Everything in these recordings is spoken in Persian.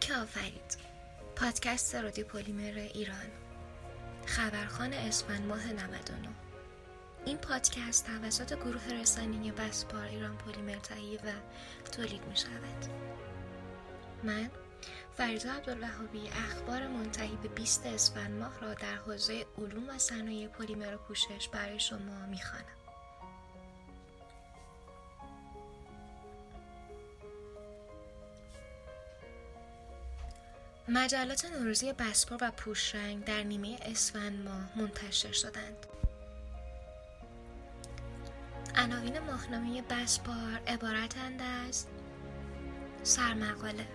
که آفرید. پادکست رادیو پلیمر ایران. خبرخان اسفند ماه 99 این پادکست توسط گروه رسانه‌ای بسپار ایران پلیمر تهیه و تولید می شود من فریدا عبدالوهابی اخبار منتهی به 20 اسفند ماه را در حوزه علوم و صنایع پلیمر پوشش برای شما می‌خوانم. مجلات نوروزی بسپار و پوشرنگ در نیمه اسفند ماه منتشر شدند. عناوین ماهنامه بسپار عبارتند از سرمقاله.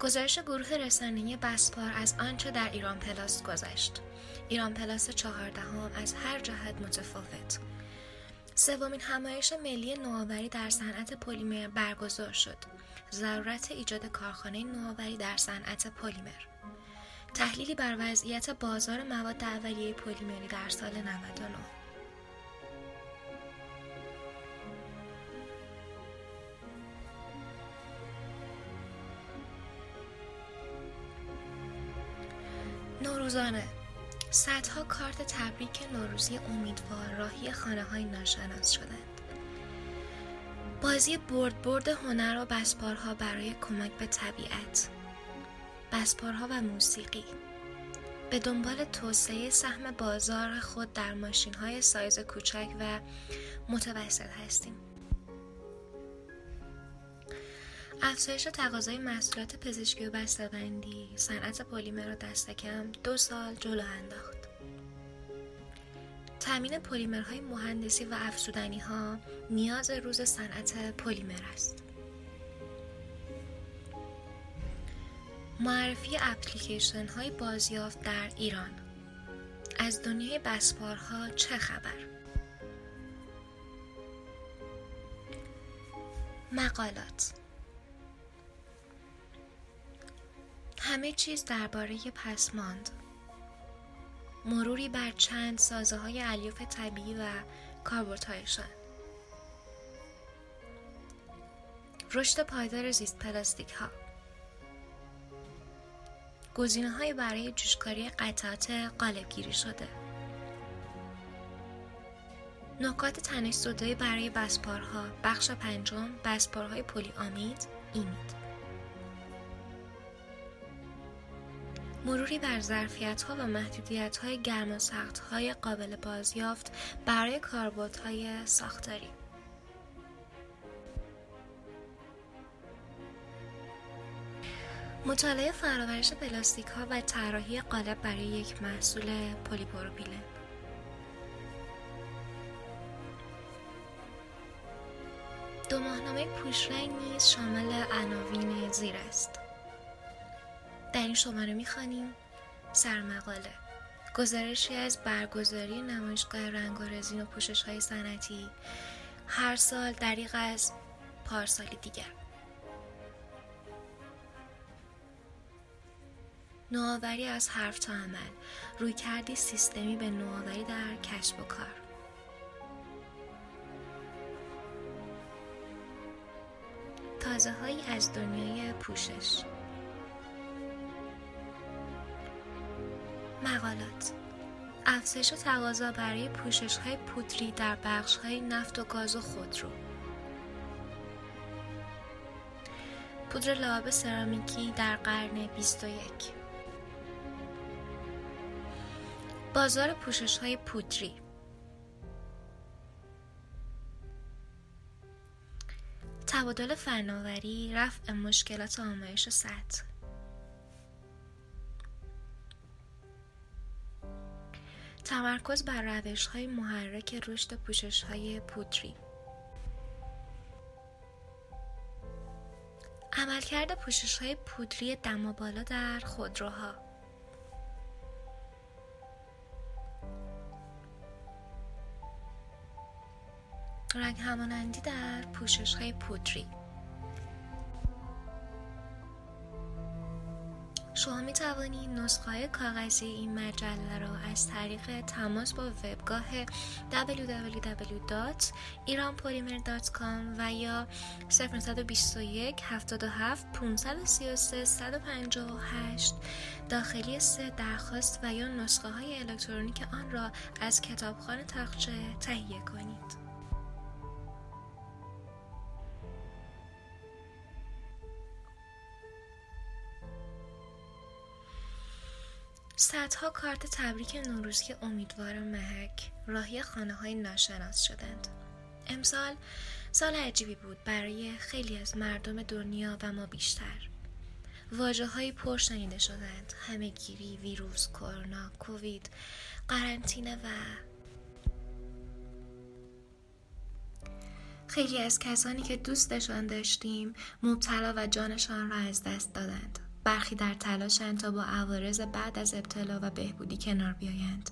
گزارش گروه رسانه‌ای بسپار از آنچه در ایران پلاست گذشت. ایران پلاست چهاردهم از هر جهت متفاوت. سومین همایش ملی نوآوری در صنعت پلیمر برگزار شد. ضرورت ایجاد کارخانه نوآوری در صنعت پلیمر. تحلیلی بر وضعیت بازار مواد اولیه پلیمری در سال 99 نوروزانه. صدها کارت تبریک نوروزی امیدوار راهی خانه های ناشناس شدند. بازی برد برد هنر و بسپارها برای کمک به طبیعت. بسپارها و موسیقی. به دنبال توسعه سهم بازار خود در ماشین های سایز کوچک و متوسط هستیم. افزایش تقاضای محصولات پزشکی و بسته‌بندی. صنعت پلیمر را دست کم دو سال جلو انداخت. تامین پلیمرهای مهندسی و افزودنی ها نیاز روز صنعت پلیمر است. معرفی اپلیکیشن های بازیافت در ایران از دنیای بسپارها چه خبر؟ مقالات همه چیز درباره پسماند مروری بر چند سازه های الیاف طبیعی و کاربردهایشان. رشد پایدار زیست پلاستیک ها گزینه های برای جوشکاری قطعات قالبگیری شده. نکات تنش زدایی برای بسپارها. بخش پنجم بسپارهای پلی آمید ایمید مروری بر ظرفیت ها و محدودیت های گرماسخت های قابل بازیافت برای های ساختاری. مطالعه فرآورش پلاستیک ها و طراحی قالب برای یک محصول پلیپروپیلن دو ماهنامه پوشرنگ نیز شامل عناوین زیر است این شماره می‌خوانیم. سرمقاله. گزارشی از برگزاری نمایشگاه رنگ و رزین و پوشش های سنتی هر سال دریق از پارسالی دیگر. نوآوری از حرف تا عمل. روی کردی سیستمی به نوآوری در کسب و کار. تازه هایی از دنیای پوشش. مقالات. افزایش تقاضا برای پوشش های پودری در بخش های نفت و گاز و خودرو پودر لعاب سرامیکی در قرن 21 بازار پوشش های پودری. تبادل فناوری رفع مشکلات آمایش سطح. تمرکز بر روش های محرک رشد پوشش های پودری. عملکرد پوشش های پودری دم بالا در خودروها. رنگ همانندی در پوشش های پودری. شما می توانید نسخه کاغذی این مجله را از طریق تماس با وبگاه www.iranpolymer.com و یا 0921 77 533 158 داخلی سه درخواست و یا نسخه های الکترونیک آن را از کتابخانه تاقچه تهیه کنید. صدها کارت تبریک نوروزی امیدوار محک راهی خانه های ناشناس شدند. امسال سال عجیبی بود برای خیلی از مردم دنیا و ما بیشتر. واجه های پر شنیده شدند. همه گیری، ویروس، کرونا، کووید، قرنطینه و خیلی از کسانی که دوستشان داشتیم مبتلا و جانشان را از دست دادند. برخی در تلاشند تا با عوارض بعد از ابتلا و بهبودی کنار بیایند.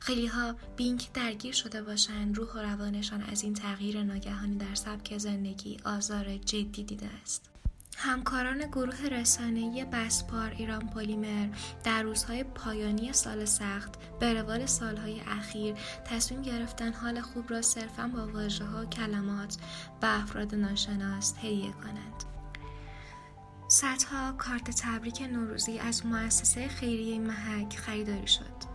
خیلی ها بینک درگیر شده باشند. روح و روانشان از این تغییر ناگهانی در سبک زندگی آزار جدی دیده است. همکاران گروه رسانه‌ای بسپار ایران پلیمر در روزهای پایانی سال سخت به روال سالهای اخیر تصمیم گرفتن حال خوب را صرفا با واژه کلمات و افراد ناشناس هدیه کنند. صدها کارت تبریک نوروزی از مؤسسه خیریه محک خریداری شد.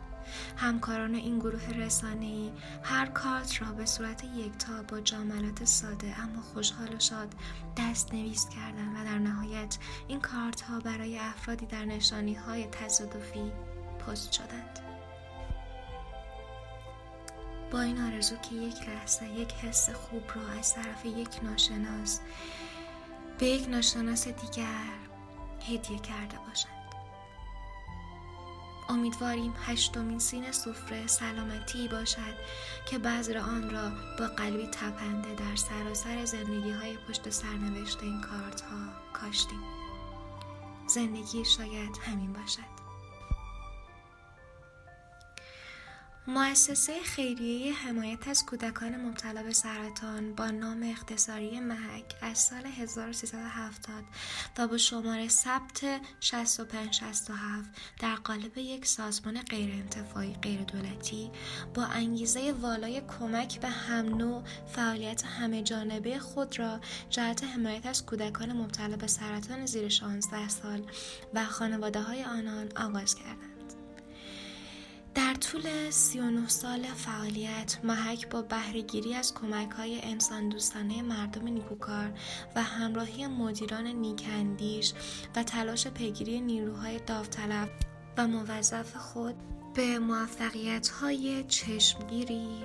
همکاران این گروه رسانه‌ای هر کارت را به صورت یکتا با جاملات ساده اما خوشحال و شاد دست نویس کردند و در نهایت این کارت ها برای افرادی در نشانی های تصادفی پست شدند. با این آرزو که یک لحظه یک حس خوب را از طرف یک ناشناس به یک ناشناس دیگر هدیه کرده باشند. امیدواریم هشتمین سین سفره سلامتی باشد که بذر آن را با قلبی تپنده در سراسر زندگی های پشت سرنوشت این کارت ها کاشتیم. زندگی شاید همین باشد. مؤسسه خیریه حمایت از کودکان مبتلا به سرطان با نام اختصاری محک از سال 1370 و با شماره ثبت 6567 در قالب یک سازمان غیرانتفاعی غیردولتی با انگیزه والای کمک به هم نوع فعالیت همه جانبه خود را جهت حمایت از کودکان مبتلا به سرطان زیر 16 سال و خانواده های آنان آغاز کردند. در طول 39 سال فعالیت محک با بهرهگیری از کمک های انسان دوستانه مردم نیکوکار و همراهی مدیران نیکندیش و تلاش پیگیری نیروهای داوطلب و موظف خود به موفقیت های چشمگیری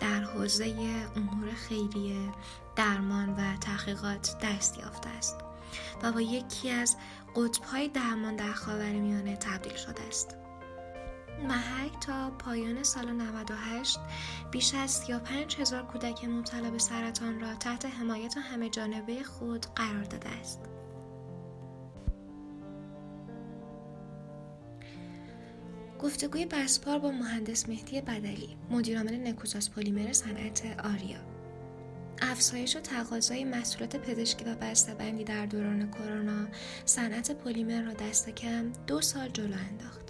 در حوزه امور خیریه درمان و تحقیقات دست یافته است و با یکی از قطبهای درمان در خاورمیانه تبدیل شده است. محک تا پایان سال 98 بیش از 35 هزار کودک مبتلا به سرطان را تحت حمایت همه جانبه خود قرار داده است. گفتگوی بسپار با مهندس مهدی بدلی مدیرعامل نکوزاس پلیمر صنعت آریا افزایش و تقاضای محصولات پزشکی و بسته‌بندی در دوران کرونا صنعت پلیمر را دست کم دو سال جلو انداخت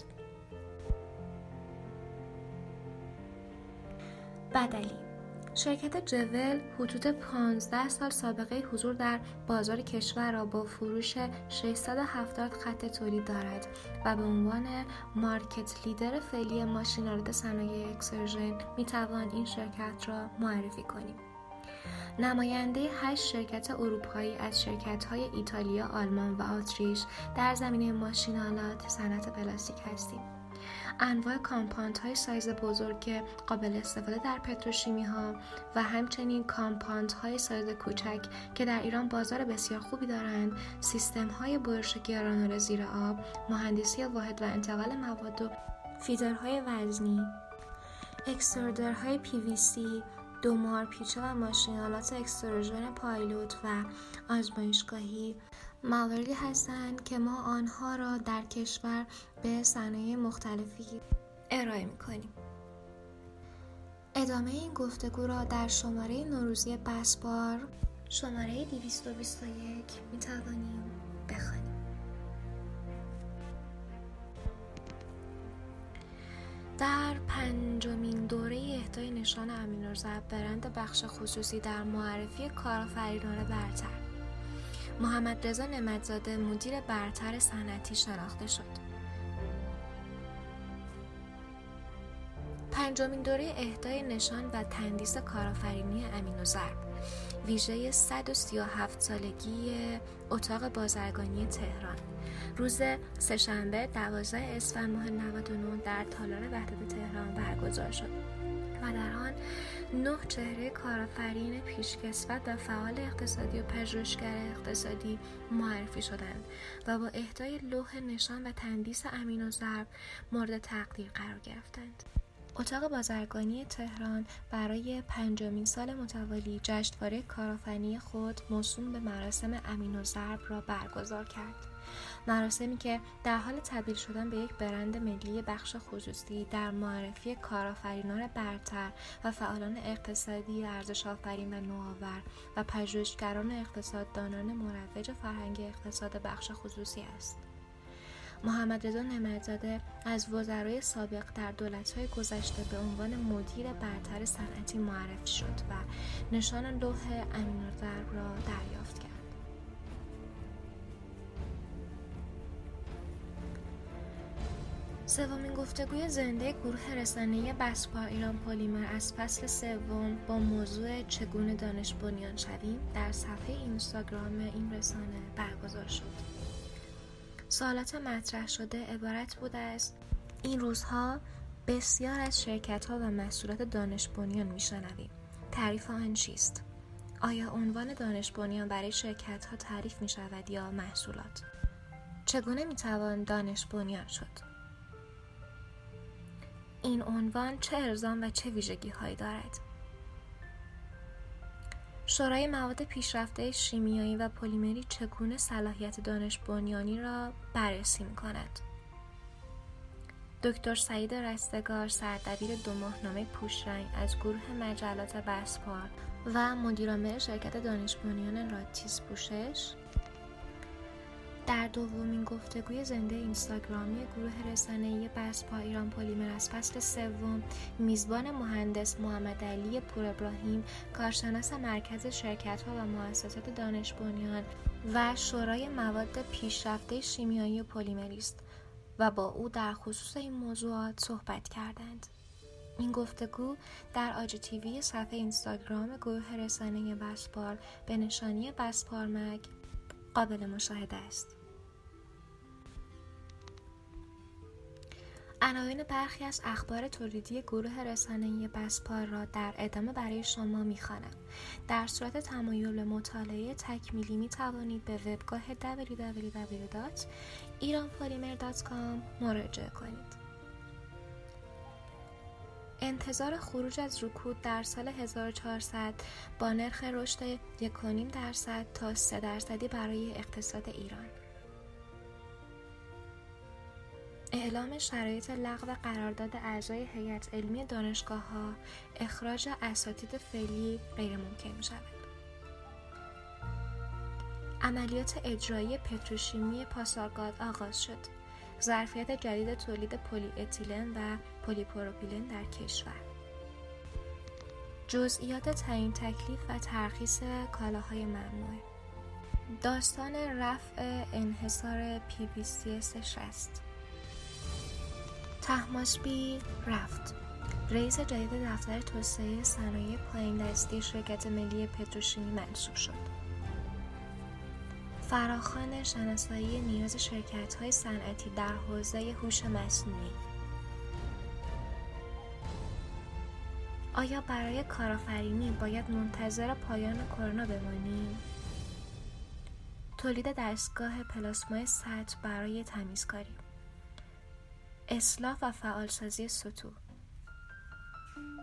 بدلی شرکت جول حدود 15 سال سابقه حضور در بازار کشور را با فروش 670 خط تولید دارد و به عنوان market leader فعلی ماشین‌آلات صنایع اکستروژن می توان این شرکت را معرفی کنیم. نماینده هشت شرکت اروپایی از شرکت های ایتالیا، آلمان و آتریش در زمینه ماشین‌آلات صنعت پلاستیک هستیم. انواع compound های سایز بزرگ قابل استفاده در پتروشیمی ها و همچنین compound های سایز کوچک که در ایران بازار بسیار خوبی دارند. سیستم های برش گرانول زیر آب مهندسی واحد و انتقال مواد و فیدرهای وزنی اکسترودرهای PVC دومار پیچه و ماشینالات اکستروژن پایلوت و آزمایشگاهی. مواردی هستند که ما آنها را در کشور به صنایع مختلفی ارائه می‌کنیم. ادامه این گفتگو را در شماره نوروزی بسپار شماره 221 می توانیم بخوانیم. در پنجمین دوره اهدای نشان امینورزب برند بخش خصوصی در معرفی کارآفرینان برتر محمد رضا نمتزاده مدیر برتر صنعتی شناخته شد. پنجمین دوره اهدای نشان و تندیس کارآفرینی امین و ضرب ویژه 137 سالگی اتاق بازرگانی تهران. روز سهشنبه 12 اسفند ماه 99 در تالار وحدت تهران برگزار شد. و در آن نه چهره کارآفرین پیشکسوت و فعال اقتصادی و پژوهشگر اقتصادی معرفی شدند و با اهدای لوح نشان و تندیس امین و ضرب مورد تقدیر قرار گرفتند. اتاق بازرگانی تهران برای پنجمین سال متوالی جشنواره کارآفرینی خود موسوم به مراسم امین و ضرب را برگزار کرد. مراسمی که در حال تبدیل شدن به یک برند ملی بخش خصوصی در معرفی کارآفرینان برتر و فعالان اقتصادی ارزش آفرین و نوآور و پژوهشگران اقتصاددانان مروج فرهنگ اقتصاد بخش خصوصی است محمد رضا نمرزاده از وزرای سابق در دولت‌های گذشته به عنوان مدیر برتر صنعتی معرفی شد و نشان لوح امین‌الضرب را دریافت کرد. سومین گفتگوی زنده گروه رسانه بسپار ایران پلیمر از فصل سوم با موضوع چگونه دانش بنیان شویم در صفحه اینستاگرام این رسانه برگزار شد. سوالات مطرح شده عبارت بوده است این روزها بسیار از شرکت ها و محصولات دانش بنیان میشنویم. تعریف آن چیست؟ آیا عنوان دانش بنیان برای شرکت ها تعریف می شود یا محصولات؟ چگونه می توان دانش بنیان شد؟ این عنوان چه ارزام و چه ویژگی هایی دارد شورای مواد پیشرفته شیمیایی و پلیمری چگونه صلاحیت دانش بنیانی را بررسی می کند؟ دکتر سعید رستگار سردبیر دو ماهنامه پوشرنگ از گروه مجلات بسپار و مدیرعامل شرکت دانش بنیان راتیس پوشش در دومین گفتگوی زنده اینستاگرامی گروه رسانه‌ای بسپا ایران پلیمر از فصل سوم میزبان مهندس محمد علی پور ابراهیم کارشناس مرکز شرکت ها و مؤسسات دانش بنیان و شورای مواد پیشرفته شیمیایی پلیمری است و با او در خصوص این موضوعات صحبت کردند. این گفتگو در آج تیوی صفحه اینستاگرام گروه رسانه بسپار به نشانی بسپار مگ قابل مشاهده است. عناوین برخی از اخبار تولیدی گروه رسانه‌ای بسپار را در ادامه برای شما می‌خوانم در صورت تمایل مطالعه تکمیلی می توانید به وبگاه www.iranpolymer.com مراجعه کنید. انتظار خروج از رکود در سال 1400 با نرخ رشد 1.5 درصد تا 3 درصدی برای اقتصاد ایران. اعلام شرایط لغو قرارداد اعضای هیئت علمی دانشگاه ها اخراج اساتید فعلی غیر ممکن می شود. عملیات اجرایی پتروشیمی پاسارگاد آغاز شد. ظرفیت جدید تولید پلی اتیلن و پلی پروپیلن در کشور. جزئیات تعیین تکلیف و ترخیص کالاهای ممنوعه. داستان رفع انحصار پی بی سی 60 طهماسبی رفت. رئیس جدید دفتر توسعه صنایع پایین دستی شرکت ملی پتروشیمی منصوب شد. فراخان شناسایی نیاز شرکت های صنعتی در حوزه هوش مصنوعی. آیا برای کارآفرینی باید منتظر پایان کرونا بمانیم؟ تولید دستگاه پلاسمای سطح برای تمیزکاری. اصلاح و فعالسازی سطوح.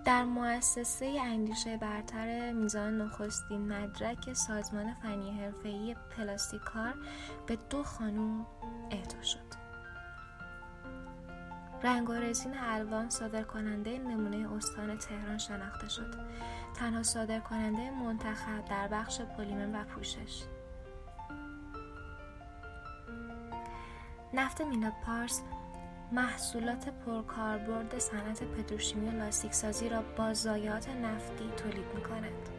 در مؤسسه اندیشه برتر میزان نخستین مدرک سازمان فنی حرفه‌ای پلاستیکار به دو خانوم اهدا شد. رنگ و رزین الوان صادر کننده نمونه استان تهران شناخته شد. تنها صادر کننده منتخب در بخش پلیمر و پوشش. نفت میلاد پارس محصولات پرکاربرد صنعت پتروشیمی و لاستیک سازی را با ضایعات نفتی تولید می کند.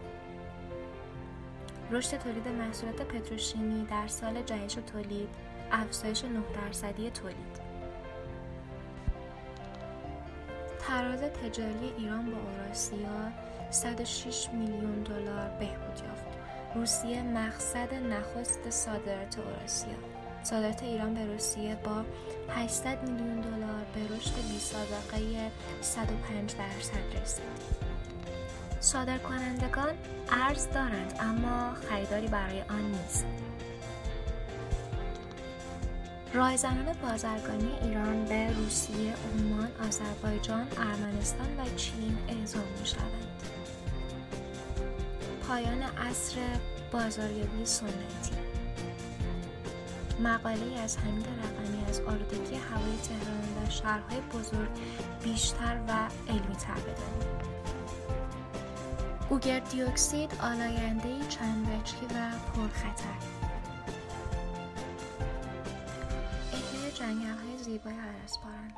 رشد تولید محصولات پتروشیمی در سال جهش تولید افزایش 9 درصدی تولید تراز تجاری ایران با اوراسیا 106 میلیون دلار بهبود یافت. روسیه مقصد نخست صادرات اوراسیا. صادرات ایران به روسیه با 800 میلیون دلار به رشد بی سابقه 105 درصد رسید. صادر کنندگان ارز دارند اما خریداری برای آن نیست. رایزنان بازرگانی ایران به روسیه، عمان، آذربایجان، ارمنستان و چین اعزام می شوند. پایان عصر بازاریابی سنتی مقاله از حمید رقمی از آلودگی هوای تهران و شهرهای بزرگ بیشتر و علمی تر بدانید اوگر دیوکسید آلاینده چند وجهی و پرخطر. جنگل های زیبای عرسپاران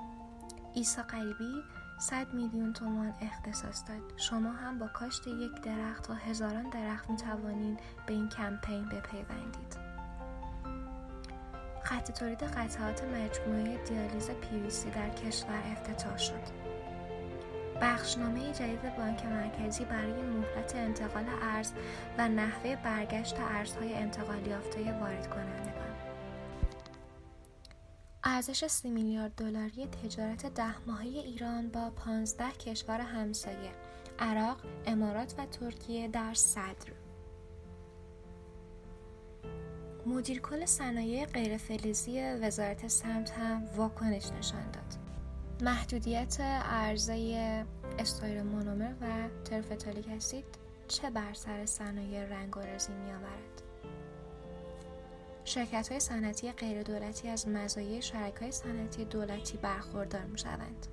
ایسا قریبی 100 میلیون تومان اختصاص داد. شما هم با کاشت یک درخت و هزاران درخت می توانید به این کمپین بپیوندید. خط تولید قطعات مجموعه دیالیز پیویسی در کشور افتتاح شد. بخشنامه جدید بانک مرکزی برای مهلت انتقال ارز و نحوه برگشت ارزهای انتقال یافته وارد کنندگان ارزش سی میلیارد دلاری تجارت ده ماهه ایران با 15 کشور همسایه عراق، امارات و ترکیه در صدر. مدیر کل صنایع غیرفلزی وزارت سمت هم واکنش نشان داد. محدودیت عرضه استایر مونومر و ترفتالیک اسید چه بر سر صنایع رنگ و رزی می آورد؟ شرکت های صنعتی غیر دولتی از مزایای شرکت های صنعتی دولتی برخوردار می شوند.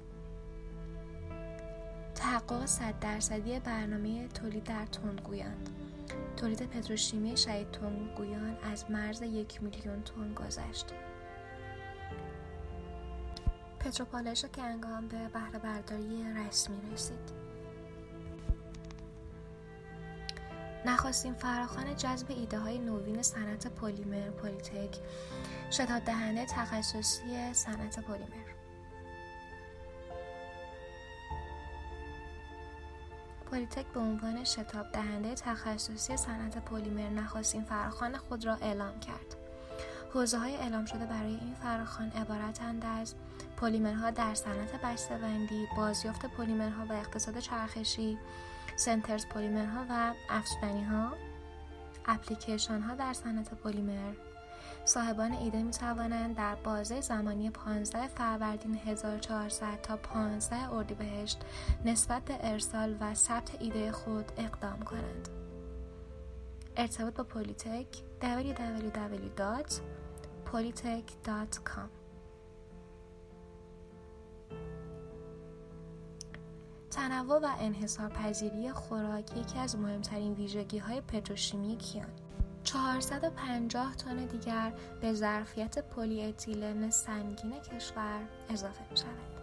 تحقق صد درصدی برنامه تولید در تندگویان تولید پتروشیمی شهید تندگویان از مرز یک میلیون تن گذشت. پتروپالش کنگام به بهره برداری رسمی رسید. نخواستیم فراخان جذب ایده های نوین صنعت پلیمر پلیتک شتاب دهنده تخصصی صنعت پلیمر. پلی‌تک به عنوان شتاب دهنده تخصصی صنعت پلیمر نخستین فراخان خود را اعلام کرد. حوزه های اعلام شده برای این فراخان عبارتند از پلیمرها در صنعت بسته‌بندی، بازیافت پلیمرها و اقتصاد چرخشی، سنتز پلیمرها و افزودنی ها اپلیکیشن ها در صنعت پلیمر صاحبان ایده می توانند در بازه زمانی 15 فروردین 1400 تا 15 اردیبهشت نسبت به ارسال و ثبت ایده خود اقدام کنند. ارتباط با پولیتک www.polytech.com تنوع و انحصار پذیری خوراک یکی از مهمترین ویژگی های پتروشیمی کیان 450 تن دیگر به ظرفیت پلی اتیلن سنگین کشور اضافه می شود.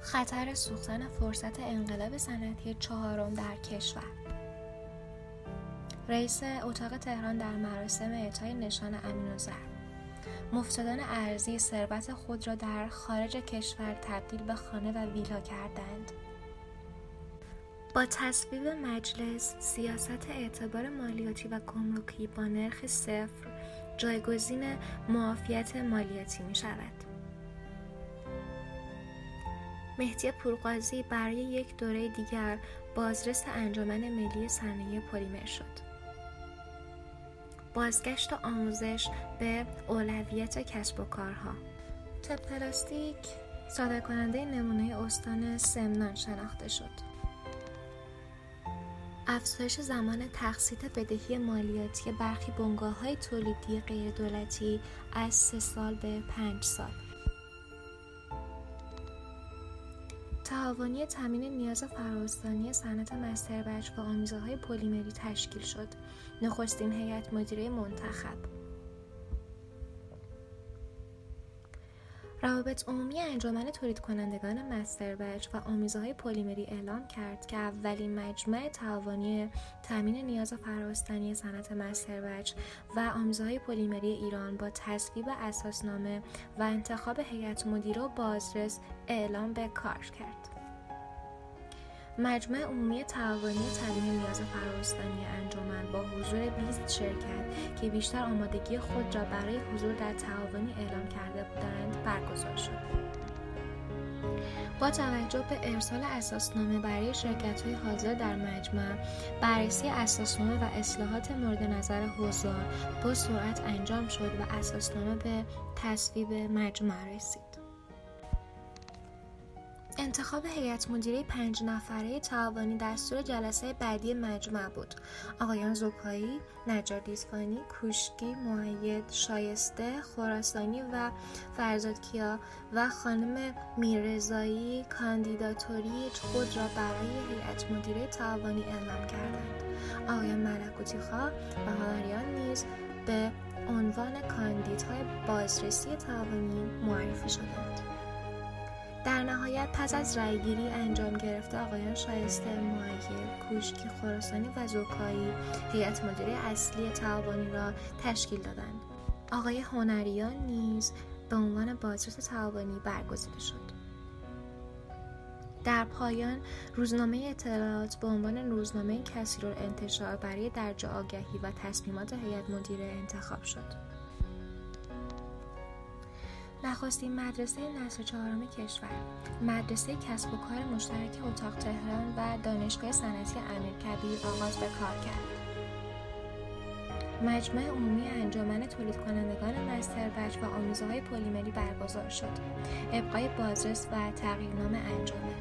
خطر سوختن فرصت انقلاب صنعتی چهارم در کشور. رئیس اتاق تهران در مراسم اعطای نشان امین مفتدان ارزی ثروت خود را در خارج کشور تبدیل به خانه و ویلا کردند. با تصویب مجلس سیاست اعتبار مالیاتی و گمرکی با نرخ صفر جایگزین معافیت مالیاتی می شود. مهدی پورقاضی برای یک دوره دیگر بازرس انجمن ملی صنایع پلیمر شد. بازگشت آموزش به اولویت کسب و کارها تپ پلاستیک صادر نمونه استان سمنان شناخته شد افزایش زمان تقسیط بدهی مالیاتی برخی بنگاه های تولیدی غیر دولتی از سه سال به پنج سال. تعاونی تامین نیاز فراستانی صنعت مستربچ و آمیزه های پلیمری تشکیل شد. نخستین هیئت مدیره منتخب. روابط عمومی انجمن تولید کنندگان مستر بچ و آمیزه های پلیمری اعلام کرد که اولین مجمع تعاونی تامین نیاز فراستنی صنعت مستر بچ و آمیزه های پلیمری ایران با تصویب اساسنامه و انتخاب هیئت مدیره و بازرس اعلام به کار کرد. مجمع عمومی تعاونی تامین نیاز فراستانی انجمن با حضور 20 شرکت که بیشتر آمادگی خود را برای حضور در تعاونی اعلام کرده بودند برگزار شد. با توجه به ارسال اساسنامه برای شرکت های حاضر در مجمع بررسی اساسنامه و اصلاحات مورد نظر حضار با سرعت انجام شد و اساسنامه به تصویب مجمع رسید انتخاب هیئت مدیره پنج نفره تعاونی دستور جلسه بعدی مجمع بود. آقایان زکایی نجار دیزفانی کوشکی معید شایسته خراسانی و فرزادکیا و خانم میرزایی کاندیداتوری خود را برای هیئت مدیره تعاونی اعلام کردند. آقایان ملکوتی خواه و هنریان نیز به عنوان کاندیدهای بازرسی تعاونی معرفی شدند. در نهایت پس از رأیگیری انجام گرفته آقایان شایسته معیر کوشکی خراسانی و زوکایی هیئت مدیره اصلی تعاونی را تشکیل دادند آقای هنریان نیز به عنوان بازرس تعاونی برگزیده شد در پایان روزنامه اطلاعات به عنوان روزنامه کسی رو انتشار برای درجا آگهی و تصمیمات هیئت مدیره انتخاب شد. نخستین مدرسه نسل چهارم کشور. مدرسه کسب و کار مشترک اتاق تهران و دانشگاه صنعتی کبیر آغاز به کار کرد. مجمع عمومی انجمن تولید کنندگان مستر بچ و آموزه های پلیمری برگزار شد. ابقای بازرس و تغییرنامه انجمن.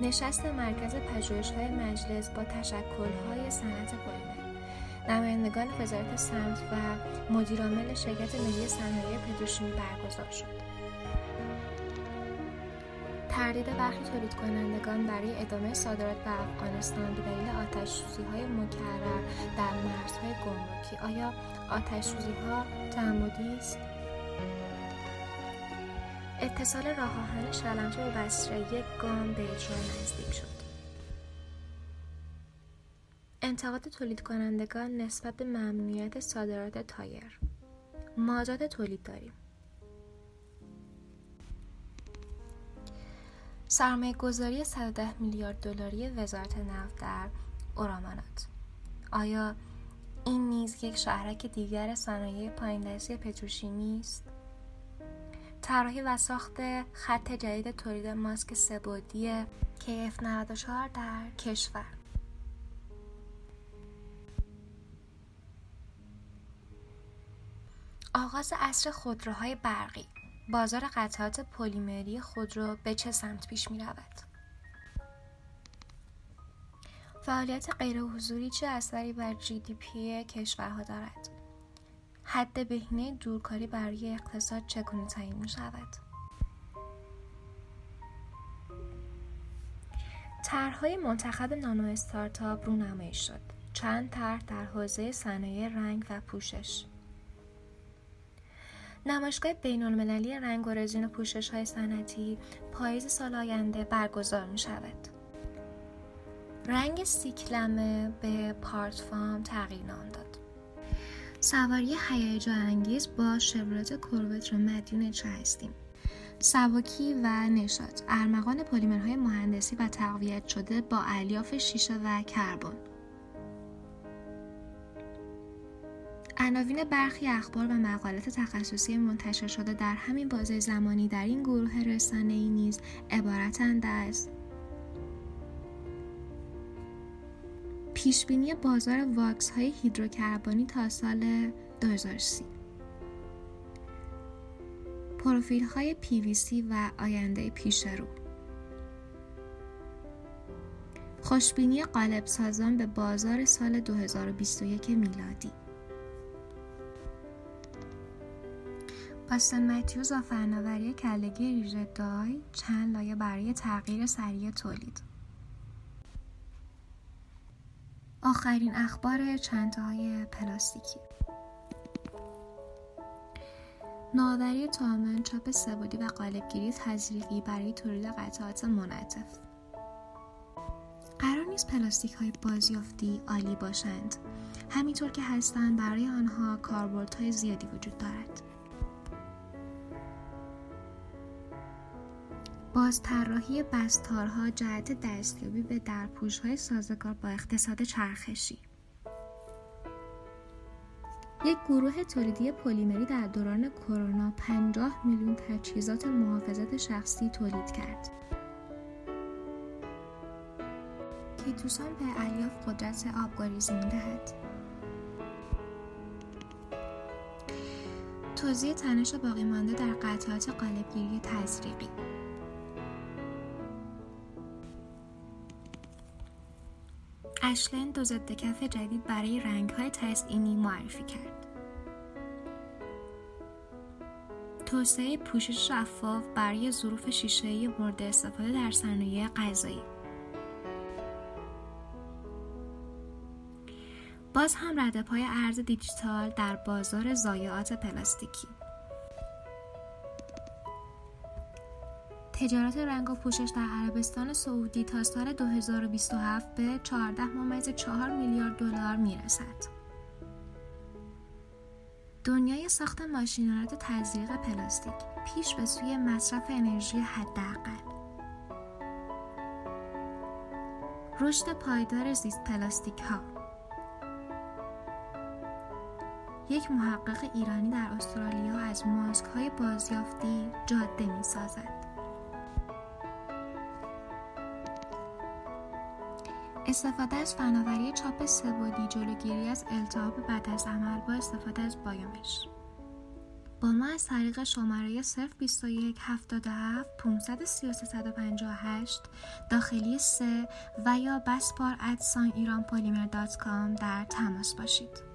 نشست مرکز پژوهش های مجلس با تشکل های صنعت پلیمری. نمایندگان وزارت سمت و مدیرعامل شرکت ملی صنایع پتروشیمی برگزار شد. تردید برخی تولید کنندگان برای ادامه صادرات به افغانستان به دلیل آتش های مکرر در مرزهای گمرکی. آیا آتش ها تعمدی است؟ اتصال راه آهن شلمچه به بصره یک گام به اجرا نزدیک شد. انتقاد تولید کنندگان نسبت به ممنوعیت صادرات تایر. مازاد تولید داریم. سرمایه گذاری 110 میلیارد دلاری وزارت نفت در اورامانات. آیا این نیز یک شهرک دیگر صنایع پایین دستی پتروشیمی است؟ طراحی و ساخت خط جدید تولید ماسک سبودی KF94 در کشور. آغاز عصر خودروهای برقی بازار قطعات پلیمری خودرو به چه سمت پیش می رود؟ فعالیت غیر حضوری چه اثری بر جی دی پی کشورها دارد؟ حد بهینه دورکاری برای اقتصاد چگونه تعیین می شود؟ طرحهای منتخب نانو استارتاپ رونمایی شد. چند طرح در حوزه صنایع رنگ و پوشش نمایشگاه بین المللی رنگ و رزین و پوشش های سنتی پاییز سال آینده برگزار می شود. رنگ سیکلمه به پارت فام تغییر نام داد. سواری هیجان انگیز با شورلت کروت را مدیون چه هستیم. سواکی و نشاط ارمغان پلیمرهای مهندسی و تقویت شده با الیاف شیشه و کربن عناوین برخی اخبار و مقالات تخصصی منتشر شده در همین بازه زمانی در این گروه ای نیز عبارتند از پیشبینی بازار واکس های هیدروکربنی تا سال 2030 پروفیل های PVC و آینده پیش رو. خوشبینی قالب سازان به بازار سال 2021 میلادی. آستن متیوز و فناوری کلگی ریژه دای چند لایه برای تغییر سریع تولید. آخرین اخبار چندتاهای پلاستیکی. نوآوری تامن چاپ سبودی و قالبگیری تزریقی برای تولید قطعات منعطف. قرار نیست پلاستیک های بازیافتی عالی باشند. همینطور که هستند برای آنها کاربردهای زیادی وجود دارد. باز طراحی بستارها جهت دستیابی به های سازگار با اقتصاد چرخشی یک گروه تولیدی پلیمری در دوران کرونا 50 میلیون تجهیزات محافظت شخصی تولید کرد. کیتوسان به الیاف قدرت آبگریزی می‌دهد. توضیح تنش باقی مانده در قطعات قالبگیری تزریقی اشلن دو ضد کف جدید برای رنگهای تزئینی معرفی کرد. توسعه پوشش شفاف برای ظروف شیشه‌ای مورد استفاده در صنایع غذایی باز هم ردپای ارز دیجیتال در بازار ضایعات پلاستیکی تجارت رنگ و پوشش در عربستان سعودی تا سال 2027 به 14 ممیز 4 میلیارد دلار می‌رسد. دنیای ساخت ماشینالات تزریق پلاستیک پیش به سوی مصرف انرژی حداقل رشد پایدار زیست پلاستیک ها یک محقق ایرانی در استرالیا از ماسک های بازیافتی جاده می سازد. استفاده از فناوری چاپ سه‌بعدی جلوگیری از التهاب بعد از عمل با استفاده از بایومش با ما از طریق شماره 021 77 53358 داخلی 3 و یا بسپار ادسان ایران پولیمر در تماس باشید.